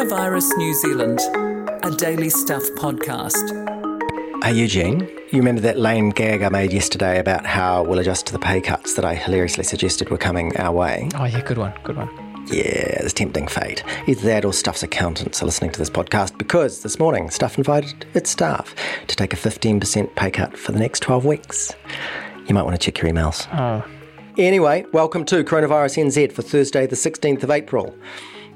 Coronavirus New Zealand, a daily stuff podcast. Hey Eugene, you remember that lame gag I made yesterday about how we'll adjust to the pay cuts that I hilariously suggested were coming our way? Oh, yeah, good one, good one. Yeah, it's tempting fate. Either that or Stuff's accountants are listening to this podcast because this morning Stuff invited its staff to take a 15% pay cut for the next 12 weeks. You might want to check your emails. Oh, Anyway, welcome to Coronavirus NZ for Thursday, the 16th of April,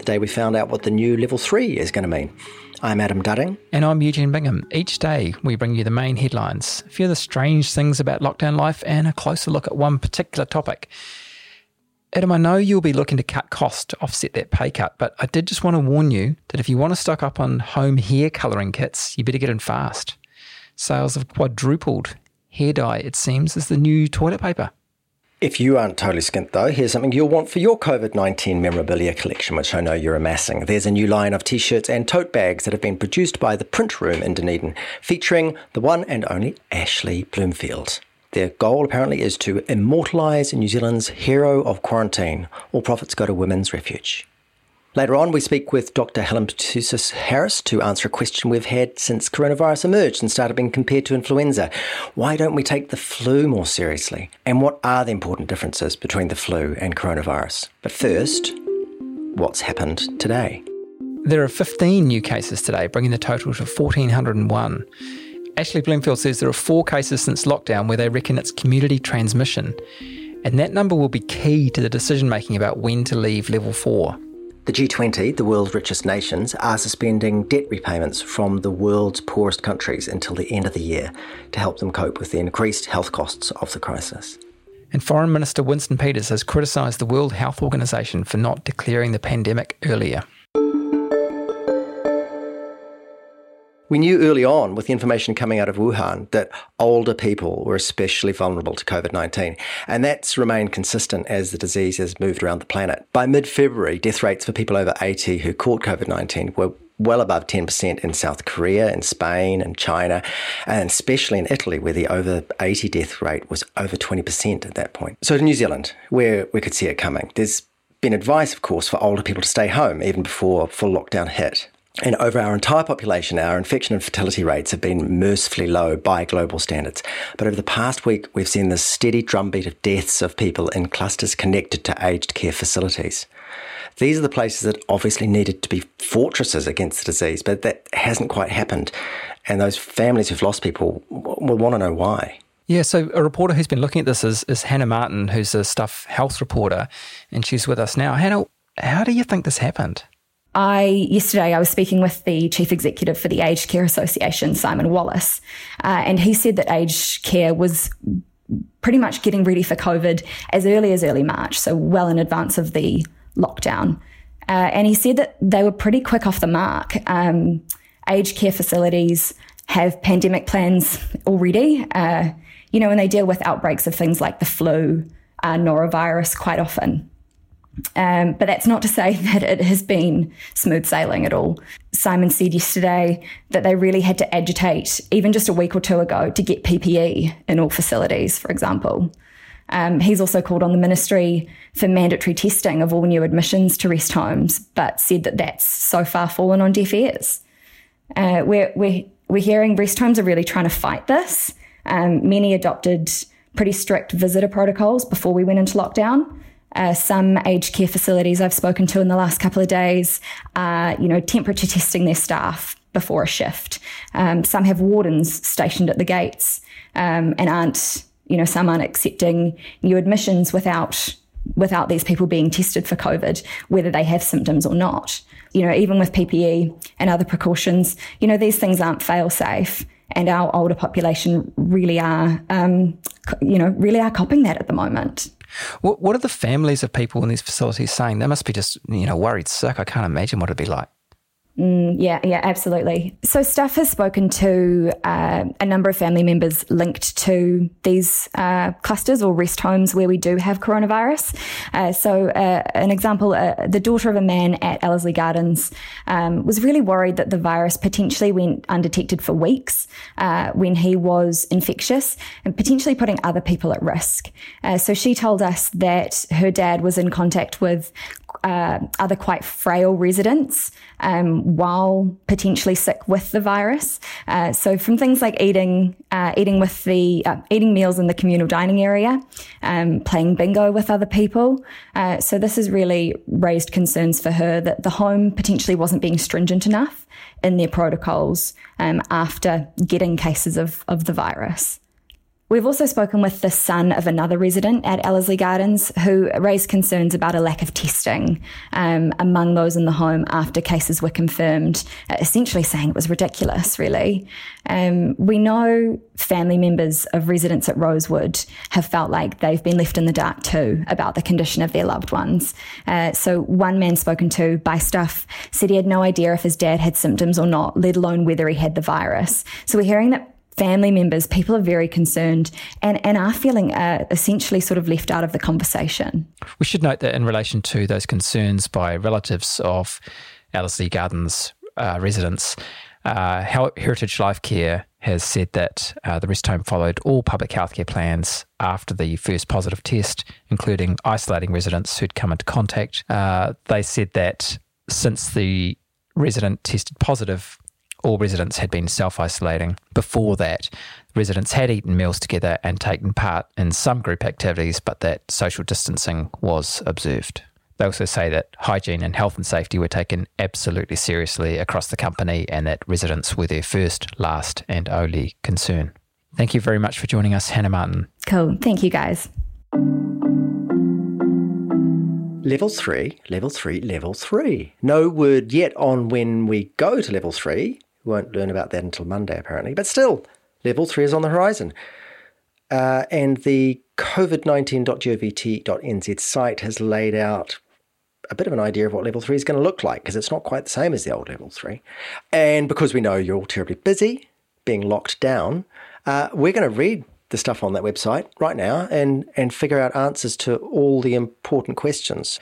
the day we found out what the new level 3 is going to mean. I'm Adam Dudding. and I'm Eugene Bingham. Each day we bring you the main headlines, a few of the strange things about lockdown life, and a closer look at one particular topic. Adam, I know you'll be looking to cut costs to offset that pay cut, but I did just want to warn you that if you want to stock up on home hair colouring kits, you better get in fast. Sales have quadrupled. Hair dye, it seems, is the new toilet paper. If you aren't totally skint though, here's something you'll want for your COVID 19 memorabilia collection, which I know you're amassing. There's a new line of t shirts and tote bags that have been produced by the Print Room in Dunedin, featuring the one and only Ashley Bloomfield. Their goal apparently is to immortalise New Zealand's hero of quarantine. All profits go to Women's Refuge. Later on, we speak with Dr. Helen Petousis Harris to answer a question we've had since coronavirus emerged and started being compared to influenza. Why don't we take the flu more seriously? And what are the important differences between the flu and coronavirus? But first, what's happened today? There are 15 new cases today, bringing the total to 1,401. Ashley Bloomfield says there are four cases since lockdown where they reckon it's community transmission. And that number will be key to the decision making about when to leave level four. The G20, the world's richest nations, are suspending debt repayments from the world's poorest countries until the end of the year to help them cope with the increased health costs of the crisis. And Foreign Minister Winston Peters has criticised the World Health Organization for not declaring the pandemic earlier. We knew early on, with the information coming out of Wuhan, that older people were especially vulnerable to COVID 19. And that's remained consistent as the disease has moved around the planet. By mid February, death rates for people over 80 who caught COVID 19 were well above 10% in South Korea, in Spain, and China, and especially in Italy, where the over 80 death rate was over 20% at that point. So to New Zealand, where we could see it coming, there's been advice, of course, for older people to stay home even before full lockdown hit. And over our entire population, our infection and fertility rates have been mercifully low by global standards. But over the past week, we've seen this steady drumbeat of deaths of people in clusters connected to aged care facilities. These are the places that obviously needed to be fortresses against the disease, but that hasn't quite happened. And those families who've lost people will want to know why. Yeah, so a reporter who's been looking at this is, is Hannah Martin, who's a Stuff Health reporter, and she's with us now. Hannah, how do you think this happened? I yesterday I was speaking with the chief executive for the Aged Care Association, Simon Wallace, uh, and he said that aged care was pretty much getting ready for COVID as early as early March, so well in advance of the lockdown. Uh, and he said that they were pretty quick off the mark. Um, aged care facilities have pandemic plans already, uh, you know, and they deal with outbreaks of things like the flu, uh, norovirus quite often. Um, but that's not to say that it has been smooth sailing at all. Simon said yesterday that they really had to agitate, even just a week or two ago, to get PPE in all facilities, for example. Um, he's also called on the ministry for mandatory testing of all new admissions to rest homes, but said that that's so far fallen on deaf ears. Uh, we're, we're, we're hearing rest homes are really trying to fight this. Um, many adopted pretty strict visitor protocols before we went into lockdown. Uh, some aged care facilities I've spoken to in the last couple of days are, you know, temperature testing their staff before a shift. Um, some have wardens stationed at the gates um, and aren't, you know, some aren't accepting new admissions without without these people being tested for COVID, whether they have symptoms or not. You know, even with PPE and other precautions, you know, these things aren't fail safe. And our older population really are, um, you know, really are copying that at the moment. What, what are the families of people in these facilities saying? They must be just, you know, worried sick. I can't imagine what it'd be like. Mm, yeah, yeah, absolutely. So, Stuff has spoken to uh, a number of family members linked to these uh, clusters or rest homes where we do have coronavirus. Uh, so, uh, an example uh, the daughter of a man at Ellerslie Gardens um, was really worried that the virus potentially went undetected for weeks uh, when he was infectious and potentially putting other people at risk. so, she told us that her dad was in contact with uh, other quite frail residents um, while potentially sick with the virus. Uh, so from things like eating, uh, eating with the uh, eating meals in the communal dining area, um, playing bingo with other people. Uh, so this has really raised concerns for her that the home potentially wasn't being stringent enough in their protocols um, after getting cases of, of the virus. We've also spoken with the son of another resident at Ellerslie Gardens who raised concerns about a lack of testing um, among those in the home after cases were confirmed, uh, essentially saying it was ridiculous, really. Um, we know family members of residents at Rosewood have felt like they've been left in the dark too about the condition of their loved ones. Uh, so, one man spoken to by Stuff said he had no idea if his dad had symptoms or not, let alone whether he had the virus. So, we're hearing that family members, people are very concerned and, and are feeling uh, essentially sort of left out of the conversation. We should note that in relation to those concerns by relatives of Ellerslie Gardens uh, residents, uh, Heritage Life Care has said that uh, the rest home followed all public healthcare plans after the first positive test, including isolating residents who'd come into contact. Uh, they said that since the resident tested positive, all residents had been self isolating. Before that, residents had eaten meals together and taken part in some group activities, but that social distancing was observed. They also say that hygiene and health and safety were taken absolutely seriously across the company and that residents were their first, last, and only concern. Thank you very much for joining us, Hannah Martin. Cool. Thank you, guys. Level three, level three, level three. No word yet on when we go to level three, we won't learn about that until Monday, apparently. But still, level three is on the horizon. Uh, and the covid19.govt.nz site has laid out a bit of an idea of what level three is going to look like because it's not quite the same as the old level three. And because we know you're all terribly busy being locked down, uh, we're going to read the stuff on that website right now and, and figure out answers to all the important questions.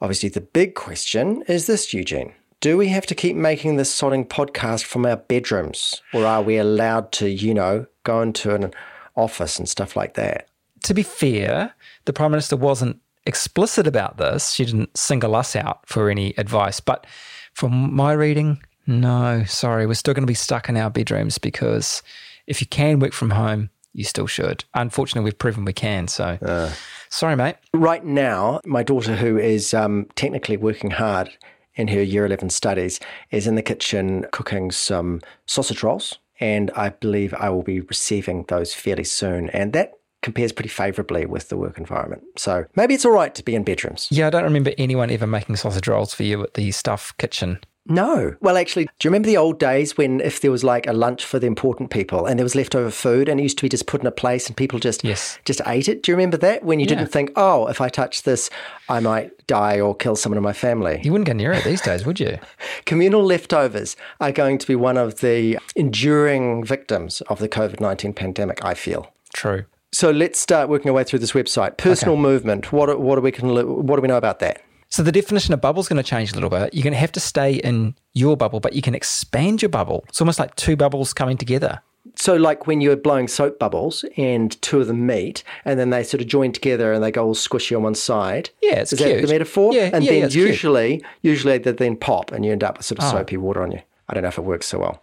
Obviously, the big question is this, Eugene do we have to keep making this sodding podcast from our bedrooms? Or are we allowed to, you know, go into an office and stuff like that? To be fair, the Prime Minister wasn't explicit about this. She didn't single us out for any advice. But from my reading, no, sorry, we're still going to be stuck in our bedrooms because if you can work from home, you still should. Unfortunately, we've proven we can. So, uh, sorry, mate. Right now, my daughter, who is um, technically working hard, in her year 11 studies is in the kitchen cooking some sausage rolls. And I believe I will be receiving those fairly soon. And that compares pretty favorably with the work environment. So maybe it's all right to be in bedrooms. Yeah, I don't remember anyone ever making sausage rolls for you at the stuff kitchen. No. Well, actually, do you remember the old days when if there was like a lunch for the important people and there was leftover food and it used to be just put in a place and people just yes. just ate it? Do you remember that when you yeah. didn't think, oh, if I touch this, I might die or kill someone in my family? You wouldn't go near it these days, would you? Communal leftovers are going to be one of the enduring victims of the COVID 19 pandemic, I feel. True. So let's start working our way through this website. Personal okay. movement. What, what, do we can, what do we know about that? So the definition of bubble is going to change a little bit. You're going to have to stay in your bubble, but you can expand your bubble. It's almost like two bubbles coming together. So, like when you're blowing soap bubbles and two of them meet, and then they sort of join together and they go all squishy on one side. Yeah, it's Is cute. that the metaphor? Yeah, and yeah, then yeah, usually, cute. usually they then pop, and you end up with sort of oh. soapy water on you. I don't know if it works so well.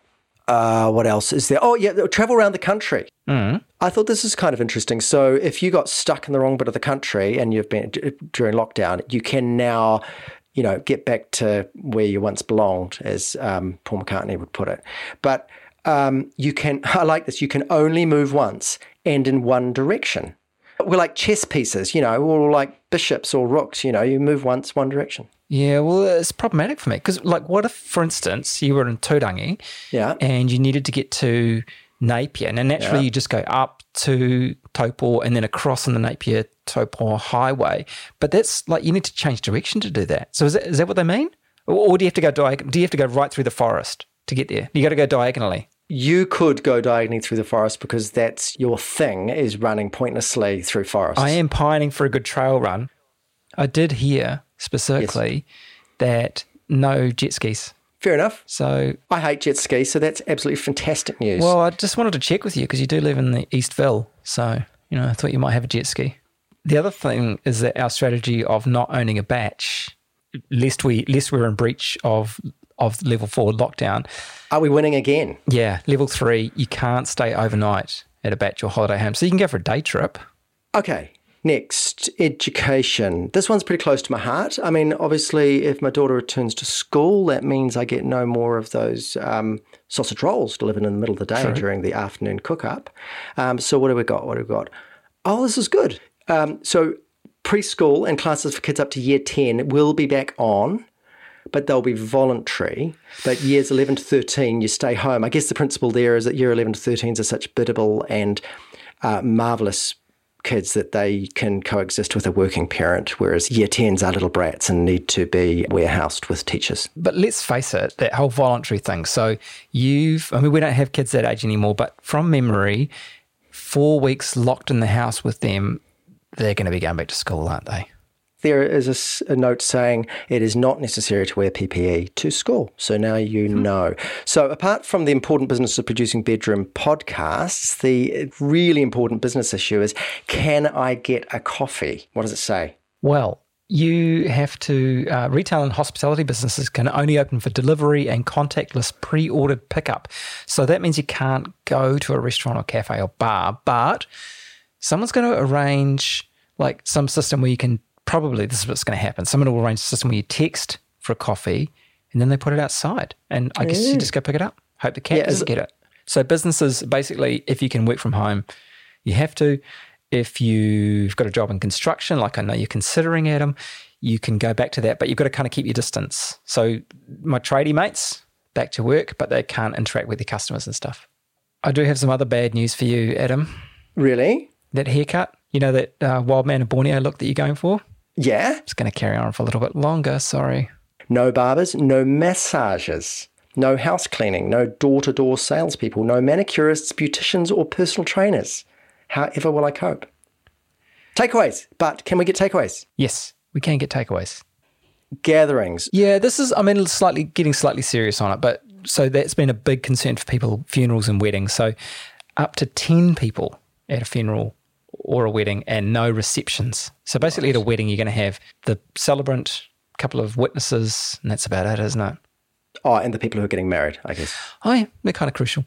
Uh, what else is there? Oh, yeah, travel around the country. Mm. I thought this is kind of interesting. So, if you got stuck in the wrong bit of the country and you've been during lockdown, you can now you know, get back to where you once belonged, as um, Paul McCartney would put it. But um, you can, I like this, you can only move once and in one direction. We're like chess pieces, you know, or like bishops or rooks, you know, you move once one direction. Yeah, well, it's problematic for me because, like, what if, for instance, you were in Turangi yeah. and you needed to get to Napier, and naturally yeah. you just go up to Taupo and then across on the Napier Taupo Highway. But that's like you need to change direction to do that. So is that, is that what they mean? Or, or do you have to go diag- Do you have to go right through the forest to get there? You got to go diagonally. You could go diagonally through the forest because that's your thing is running pointlessly through forests. I am pining for a good trail run. I did hear specifically yes. that no jet skis. Fair enough. So I hate jet skis, so that's absolutely fantastic news. Well, I just wanted to check with you because you do live in the Eastville, so you know I thought you might have a jet ski. The other thing is that our strategy of not owning a bach lest we lest we're in breach of of level four lockdown. Are we winning again? Yeah, level three, you can't stay overnight at a bach or holiday home. So you can go for a day trip. Okay. Next, education. This one's pretty close to my heart. I mean, obviously, if my daughter returns to school, that means I get no more of those um, sausage rolls delivered in the middle of the day during the afternoon cook up. Um, so, what do we got? What do we got? Oh, this is good. Um, so, preschool and classes for kids up to year 10 will be back on, but they'll be voluntary. But years 11 to 13, you stay home. I guess the principle there is that year 11 to 13s are such biddable and uh, marvelous kids that they can coexist with a working parent, whereas year 10s are little brats and need to be warehoused with teachers. But let's face it, that whole voluntary thing. So you've, I mean, we don't have kids that age anymore, but from memory, four weeks locked in the house with them, they're going to be going back to school, aren't they? There is a s- a, note saying it is not necessary to wear PPE to school. So now you know. So, apart from the important business of producing bedroom podcasts, the really important business issue is can I get a coffee? What does it say? Well, you have to, uh, retail and hospitality businesses can only open for delivery and contactless pre ordered pickup. So that means you can't go to a restaurant or cafe or bar, but someone's going to arrange like some system where you can probably, this is what's going to happen. Someone will arrange a system where you text for a coffee and then they put it outside. And I guess you just go pick it up. Hope the cat Yeah, doesn't get it. So businesses, basically, if you can work from home, you have to. If you've got a job in construction, like I know you're considering, Adam, you can go back to that, but you've got to kind of keep your distance. So my tradie mates back to work, but they can't interact with their customers and stuff. I do have some other bad news for you, Adam. Really? That haircut, you know, that uh, wild man of Borneo look that you're going for, Yeah. it's going to carry on for a little bit longer. Sorry. No barbers, no massages, no house cleaning, no door to door salespeople, no manicurists, beauticians, or personal trainers. However, will I cope? Takeaways, but can we get takeaways? Yes, we can get takeaways. Gatherings. Yeah, this is, I mean, slightly getting slightly serious on it, but so that's been a big concern for people, funerals and weddings. So up to 10 people at a funeral or a wedding and no receptions. So basically, at a wedding, you're going to have the celebrant, a couple of witnesses, and that's about it, isn't it? Oh, and the people who are getting married, I guess. Oh, yeah, they're kind of crucial.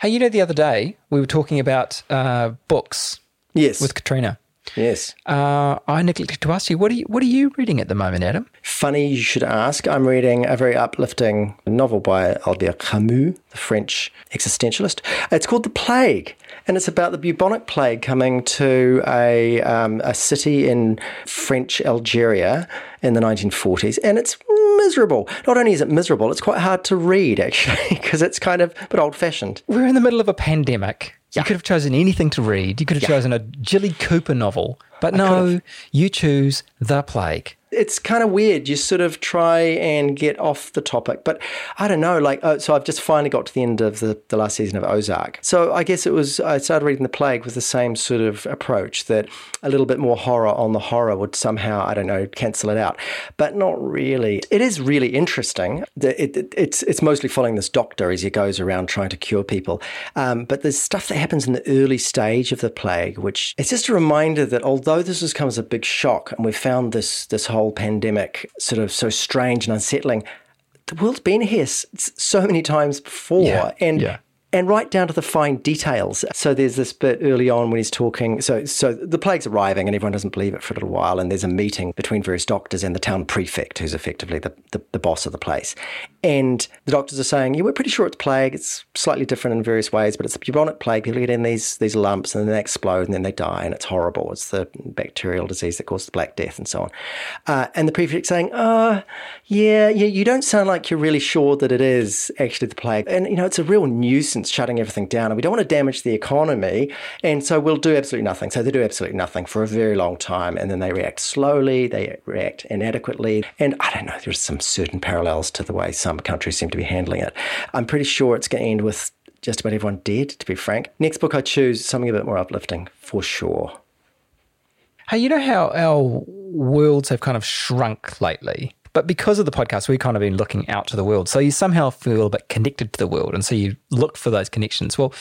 Hey, you know, the other day we were talking about uh, books Yes. with Katrina. Yes. Uh, I neglected to ask you, what are you, what are you reading at the moment, Adam? Funny you should ask. I'm reading a very uplifting novel by Albert Camus, the French existentialist. It's called The Plague, and it's about the bubonic plague coming to a, um, a city in French Algeria in the 1940s, and it's miserable. Not only is it miserable, it's quite hard to read, actually, because it's kind of but old fashioned. We're in the middle of a pandemic. You could have chosen anything to read. You could have chosen a Jilly Cooper novel, but no, you choose The Plague. It's kind of weird. You sort of try and get off the topic, but I don't know. Like, uh, so I've just finally got to the end of the, the last season of Ozark. So I guess it was, I started reading The Plague with the same sort of approach that a little bit more horror on the horror would somehow, I don't know, cancel it out. But not really. It is really interesting. It, it, it's, it's mostly following this doctor as he goes around trying to cure people. Um, but there's stuff that happens in the early stage of the plague, which it's just a reminder that although this has come as a big shock and we found this, this pandemic sort of so strange and unsettling, the world's been here so many times before. Yeah, and yeah. And right down to the fine details. So there's this bit early on when he's talking. So so the plague's arriving, and everyone doesn't believe it for a little while. And there's a meeting between various doctors and the town prefect, who's effectively the, the, the boss of the place. And the doctors are saying, "Yeah, we're pretty sure it's plague. It's slightly different in various ways, but it's a bubonic plague. People get in these these lumps, and then they explode, and then they die, and it's horrible. It's the bacterial disease that caused the Black Death, and so on." Uh, and the prefect saying, "Uh, yeah, yeah, you don't sound like you're really sure that it is actually the plague. And, you know, it's a real nuisance shutting everything down. And we don't want to damage the economy. And so we'll do absolutely nothing. So they do absolutely nothing for a very long time. And then they react slowly, they react inadequately. And I don't know, there's some certain parallels to the way some countries seem to be handling it. I'm pretty sure it's going to end with just about everyone dead, to be frank. Next book I choose, something a bit more uplifting, for sure. Hey, you know how our worlds have kind of shrunk lately? But because of the podcast, we've kind of been looking out to the world. So you somehow feel a bit connected to the world. And so you look for those connections. Well,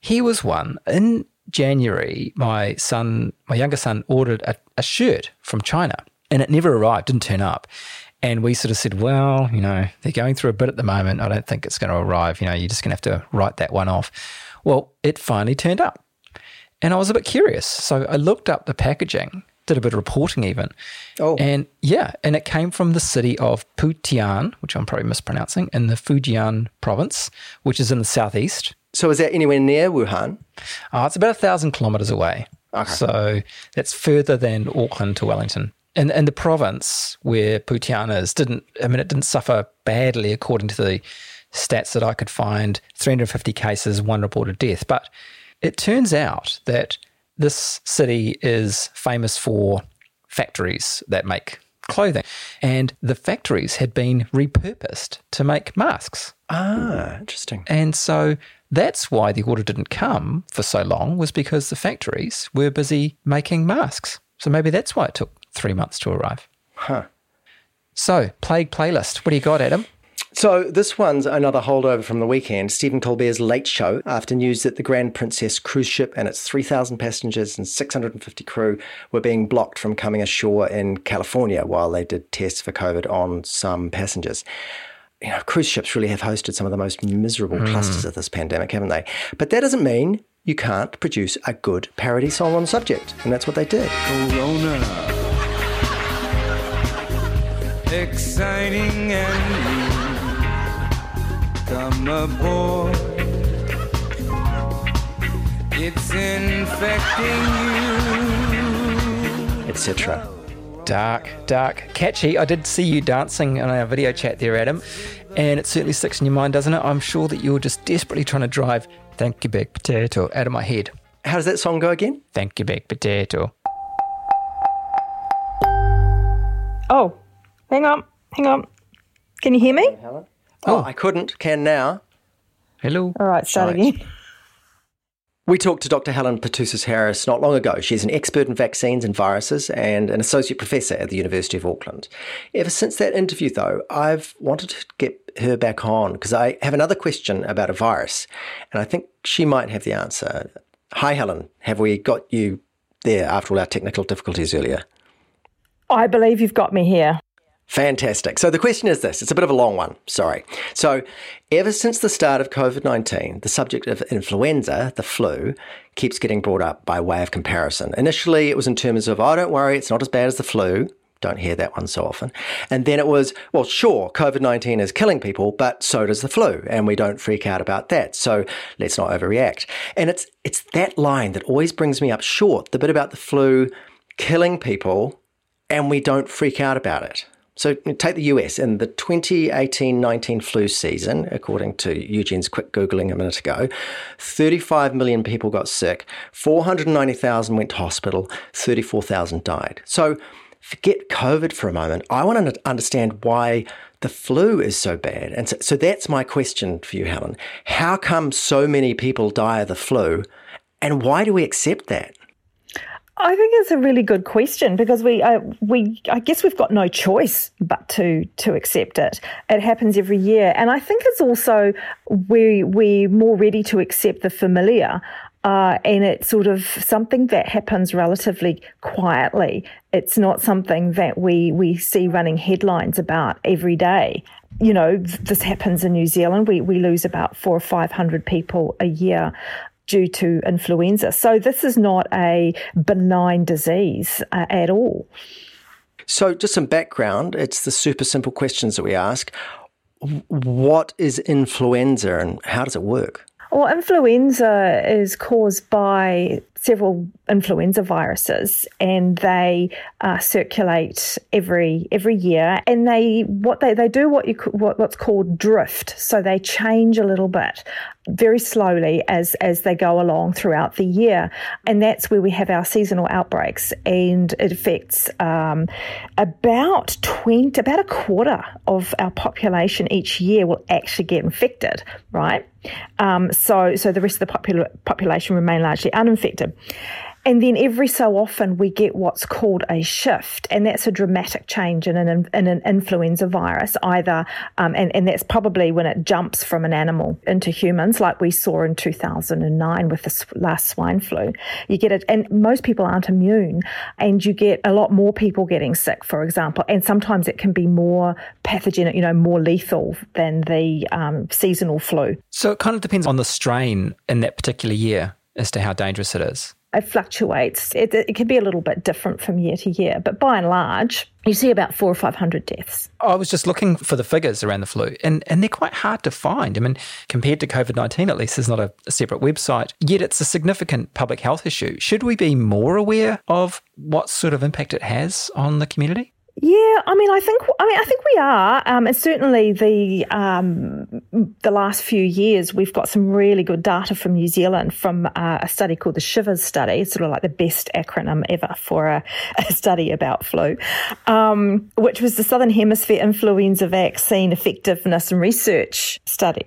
here was one. In January, my son, my younger son, ordered a, a shirt from China and it never arrived, didn't turn up. And we sort of said, well, you know, they're going through a bit at the moment. I don't think it's going to arrive. You know, you're just going to have to write that one off. Well, it finally turned up. And I was a bit curious. So I looked up the packaging, did a bit of reporting even. Oh. And yeah, and it came from the city of Putian, which I'm probably mispronouncing, in the Fujian province, which is in the southeast. So is that anywhere near Wuhan? Uh, it's about a thousand kilometres away. Okay. So that's further than Auckland to Wellington. And, and the province where Putian is didn't, I mean, it didn't suffer badly according to the stats that I could find 350 cases, one reported death. But it turns out that this city is famous for factories that make clothing. And the factories had been repurposed to make masks. Ah, interesting. And so that's why the order didn't come for so long was because the factories were busy making masks. So maybe that's why it took three months to arrive. Huh. So, Plague Playlist. What do you got, Adam? So this one's another holdover from the weekend. Stephen Colbert's Late Show, after news that the Grand Princess cruise ship and its 3,000 passengers and 650 crew were being blocked from coming ashore in California while they did tests for COVID on some passengers. You know, cruise ships really have hosted some of the most miserable hmm. clusters of this pandemic, haven't they? But that doesn't mean you can't produce a good parody song on the subject, and that's what they did. Corona. Exciting and new. Come aboard. It's infecting you. Etc. Dark, dark, catchy. I did see you dancing on our video chat there, Adam, and it certainly sticks in your mind, doesn't it? I'm sure that you're just desperately trying to drive Thank You Big Potato out of my head. How does that song go again? Thank You Big Potato. Oh, hang on, hang on. Can you hear me? Oh, oh, I couldn't. Can now. Hello. All right, start Right. again. We talked to Dr. Helen Petousis Harris not long ago. She's an expert in vaccines and viruses and an associate professor at the University of Auckland. Ever since that interview, though, I've wanted to get her back on because I have another question about a virus, and I think she might have the answer. Hi, Helen. Have we got you there after all our technical difficulties earlier? I believe you've got me here. Fantastic. So the question is this it's a bit of a long one, sorry. So, ever since the start of COVID 19, the subject of influenza, the flu, keeps getting brought up by way of comparison. Initially, it was in terms of, oh, don't worry, it's not as bad as the flu. Don't hear that one so often. And then it was, well, sure, COVID 19 is killing people, but so does the flu, and we don't freak out about that. So let's not overreact. And it's, it's that line that always brings me up short the bit about the flu killing people, and we don't freak out about it. So take the US in the 2018-19 flu season, according to Eugene's quick googling a minute ago, 35 million people got sick, 490,000 went to hospital, 34,000 died. So forget COVID for a moment. I want to understand why the flu is so bad. And so, so that's my question for you, Helen. How come so many people die of the flu, and why do we accept that? I think it's a really good question because we, uh, we, I guess we've got no choice but to to accept it. It happens every year, and I think it's also we we're more ready to accept the familiar. Uh, and it's sort of something that happens relatively quietly. It's not something that we we see running headlines about every day. You know, this happens in New Zealand. We we lose about four or five hundred people a year due to influenza. So this is not a benign disease uh, at all. So, just some background. It's the super simple questions that we ask. What is influenza and how does it work? Well, influenza is caused by several influenza viruses, and they uh, circulate every every year. And they what they, they do what you what, what's called drift. So they change a little bit, very slowly as as they go along throughout the year, and that's where we have our seasonal outbreaks, and it affects um, about twenty, about a quarter of our population each year will actually get infected, right? Um, so, so the rest of the popula- population remain largely uninfected. And then every so often we get what's called a shift, and that's a dramatic change in an, in an influenza virus, either, um, and, and that's probably when it jumps from an animal into humans, like we saw in 2009 with the last swine flu. You get it, and most people aren't immune, and you get a lot more people getting sick, for example, and sometimes it can be more pathogenic, you know, more lethal than the um, seasonal flu. So it kind of depends on the strain in that particular year as to how dangerous it is it fluctuates. It, it can be a little bit different from year to year, but by and large, you see about four or 500 deaths. I was just looking for the figures around the flu, and, and they're quite hard to find. I mean, compared to COVID 19, at least there's not a, a separate website, yet it's a significant public health issue. Should we be more aware of what sort of impact it has on the community? Yeah, I mean, I think I mean I think we are, um, and certainly the um, the last few years we've got some really good data from New Zealand from uh, a study called the Shivers study. It's sort of like the best acronym ever for a, a study about flu, um, which was the Southern Hemisphere influenza vaccine effectiveness and research study.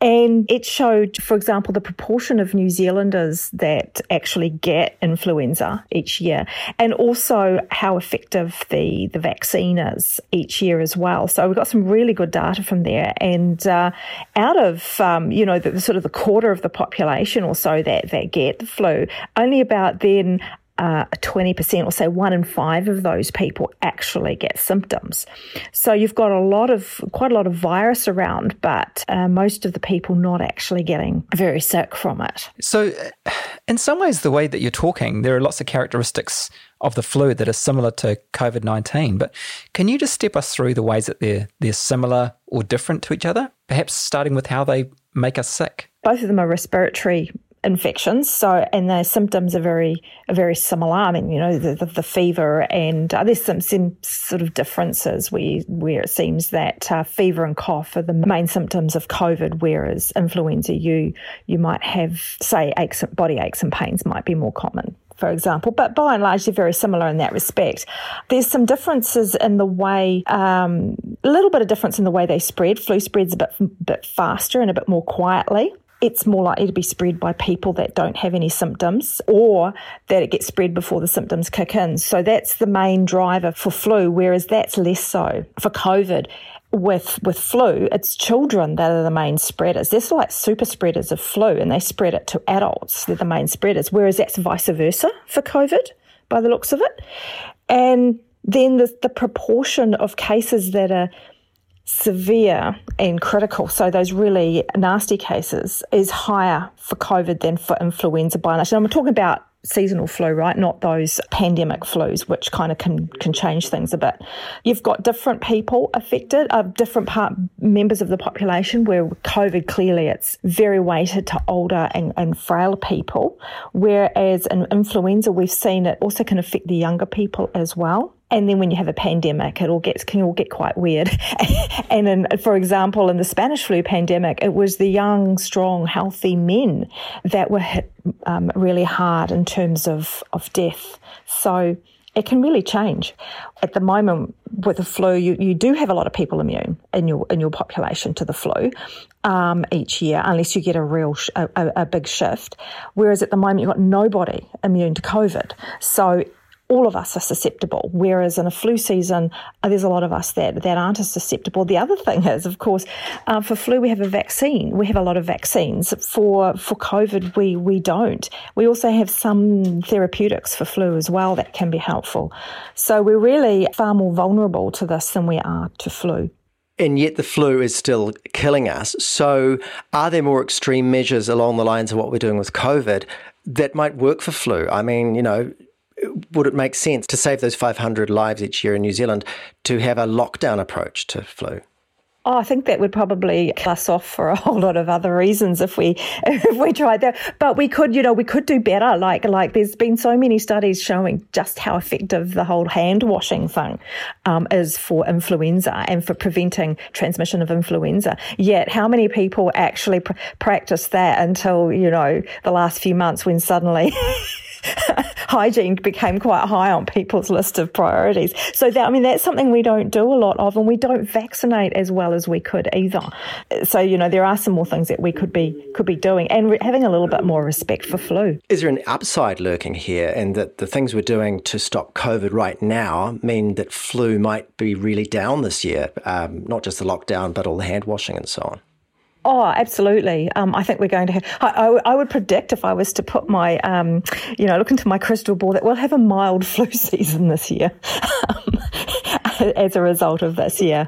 And it showed, for example, the proportion of New Zealanders that actually get influenza each year, and also how effective the, the vaccine is each year as well. So we've got some really good data from there. And uh, out of, um, you know, the, sort of the quarter of the population or so that, that get the flu, only about then uh, 20% or say one in five of those people actually get symptoms. So you've got a lot of, quite a lot of virus around, but uh, most of the people not actually getting very sick from it. So, in some ways, the way that you're talking, there are lots of characteristics of the flu that are similar to COVID 19. But can you just step us through the ways that they're, they're similar or different to each other? Perhaps starting with how they make us sick. Both of them are respiratory infections. So, and the symptoms are very, very similar. I mean, you know, the, the, the fever and uh, there's some, some sort of differences where, where it seems that uh, fever and cough are the main symptoms of COVID, whereas influenza, you, you might have, say, aches, body aches and pains might be more common for example, but by and large, they're very similar in that respect. There's some differences in the way, um, a little bit of difference in the way they spread. Flu spreads a bit, bit faster and a bit more quietly it's more likely to be spread by people that don't have any symptoms or that it gets spread before the symptoms kick in. So that's the main driver for flu, whereas that's less so for COVID. With with flu, it's children that are the main spreaders. They're like super spreaders of flu, and they spread it to adults. They're the main spreaders, whereas that's vice versa for COVID, by the looks of it. And then the, the proportion of cases that are severe and critical, so those really nasty cases, is higher for COVID than for influenza by and I'm talking about seasonal flu, right? Not those pandemic flus, which kind of can, can change things a bit. You've got different people affected, uh, different part members of the population where COVID clearly it's very weighted to older and, and frail people. Whereas in influenza, we've seen it also can affect the younger people as well. And then when you have a pandemic, it all gets can all get quite weird. and in, for example, in the Spanish flu pandemic, it was the young, strong, healthy men that were hit um, really hard in terms of of death. So it can really change. At the moment, with the flu, you, you do have a lot of people immune in your in your population to the flu um, each year, unless you get a real sh- a, a, big shift. Whereas at the moment, you've got nobody immune to COVID. So all of us are susceptible. Whereas in a flu season, uh, there's a lot of us that, that aren't as susceptible. The other thing is, of course, uh, for flu, we have a vaccine. We have a lot of vaccines. For, for COVID, we, we don't. We also have some therapeutics for flu as well that can be helpful. So we're really far more vulnerable to this than we are to flu. And yet the flu is still killing us. So, are there more extreme measures along the lines of what we're doing with COVID that might work for flu? I mean, you know, would it make sense to save those 500 lives each year in New Zealand to have a lockdown approach to flu? Oh, I think that would probably kill us off for a whole lot of other reasons if we if we tried that. But we could, you know, we could do better. Like like there's been so many studies showing just how effective the whole hand washing thing um, is for influenza and for preventing transmission of influenza. Yet, how many people actually pr- practice that until you know the last few months when suddenly hygiene became quite high on people's list of priorities. So that, I mean, that's something we don't do a lot of and we don't vaccinate as well as we could either. So, you know, there are some more things that we could be, could be doing and re- having a little bit more respect for flu. Is there an upside lurking here and that the things we're doing to stop COVID right now mean that flu might be really down this year? Um, not just the lockdown, but all the hand washing and so on. Oh, absolutely. Um, I think we're going to have, I, I, I, would predict if I was to put my, um, you know, look into my crystal ball that we'll have a mild flu season this year um, as a result of this, yeah.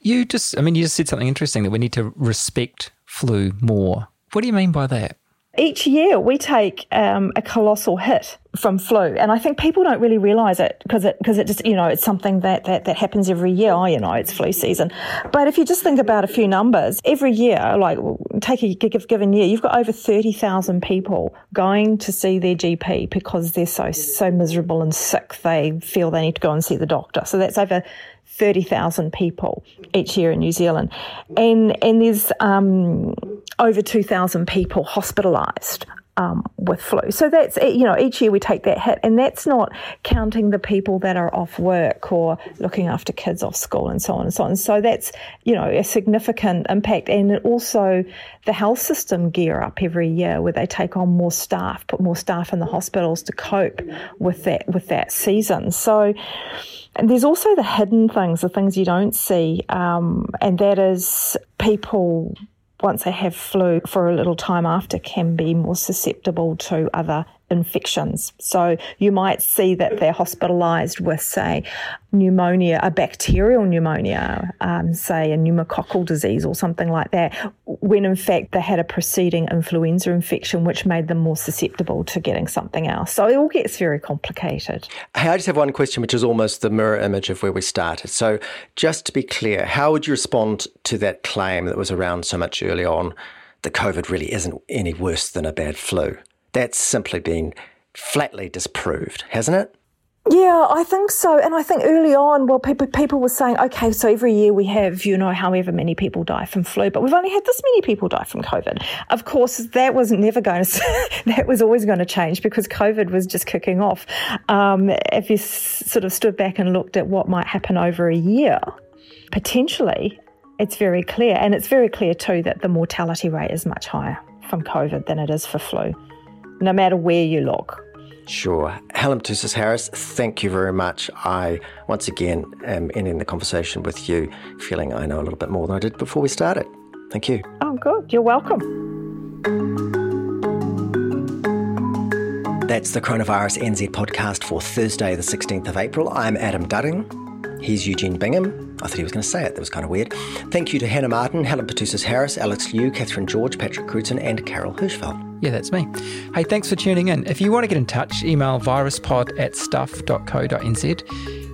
You just, I mean, you just said something interesting that we need to respect flu more. What do you mean by that? Each year we take um, a colossal hit from flu, and I think people don't really realise it because it because it just you know it's something that, that that happens every year. Oh, you know, it's flu season. But if you just think about a few numbers, every year, like take a given year, you've got over thirty thousand people going to see their GP because they're so so miserable and sick they feel they need to go and see the doctor. So that's over 30,000 people each year in New Zealand. And, and there's um, over 2,000 people hospitalised um, with flu. So that's, you know, each year we take that hit, and that's not counting the people that are off work or looking after kids off school and so on and so on. So that's, you know, a significant impact. And also the health system gear up every year where they take on more staff, put more staff in the hospitals to cope with that, with that season. So, and there's also the hidden things, the things you don't see, um, and that is people once they have flu for a little time after can be more susceptible to other infections. So you might see that they're hospitalised with, say, pneumonia, a bacterial pneumonia, um, say a pneumococcal disease or something like that, when in fact they had a preceding influenza infection which made them more susceptible to getting something else. So it all gets very complicated. Hey, I just have one question, which is almost the mirror image of where we started. So just to be clear, how would you respond to that claim that was around so much early on that COVID really isn't any worse than a bad flu? That's simply been flatly disproved, hasn't it? Yeah, I think so. And I think early on, well, people people were saying, okay, so every year we have, you know, however many people die from flu, but we've only had this many people die from COVID. Of course, that was never going to, that was always going to change because COVID was just kicking off. Um, if you sort of stood back and looked at what might happen over a year, potentially, it's very clear. And it's very clear too that the mortality rate is much higher from COVID than it is for flu no matter where you look. Sure. Helen Petousis Harris, thank you very much. I, once again, am ending the conversation with you feeling I know a little bit more than I did before we started. Thank you. Oh, good. You're welcome. That's the Coronavirus NZ podcast for Thursday, the 16th of April. I'm Adam Dudding. He's Eugene Bingham. I thought he was going to say it. That was kind of weird. Thank you to Hannah Martin, Helen Petousis Harris, Alex Liu, Catherine George, Patrick Cruton, and Carol Hirschfeld. Yeah, that's me. Hey, thanks for tuning in. If you want to get in touch, email viruspod at stuff.co.nz.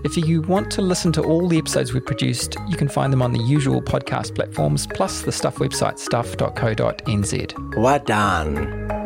If you want to listen to all the episodes we've produced, you can find them on the usual podcast platforms, plus the Stuff website, stuff.co.nz. Well done.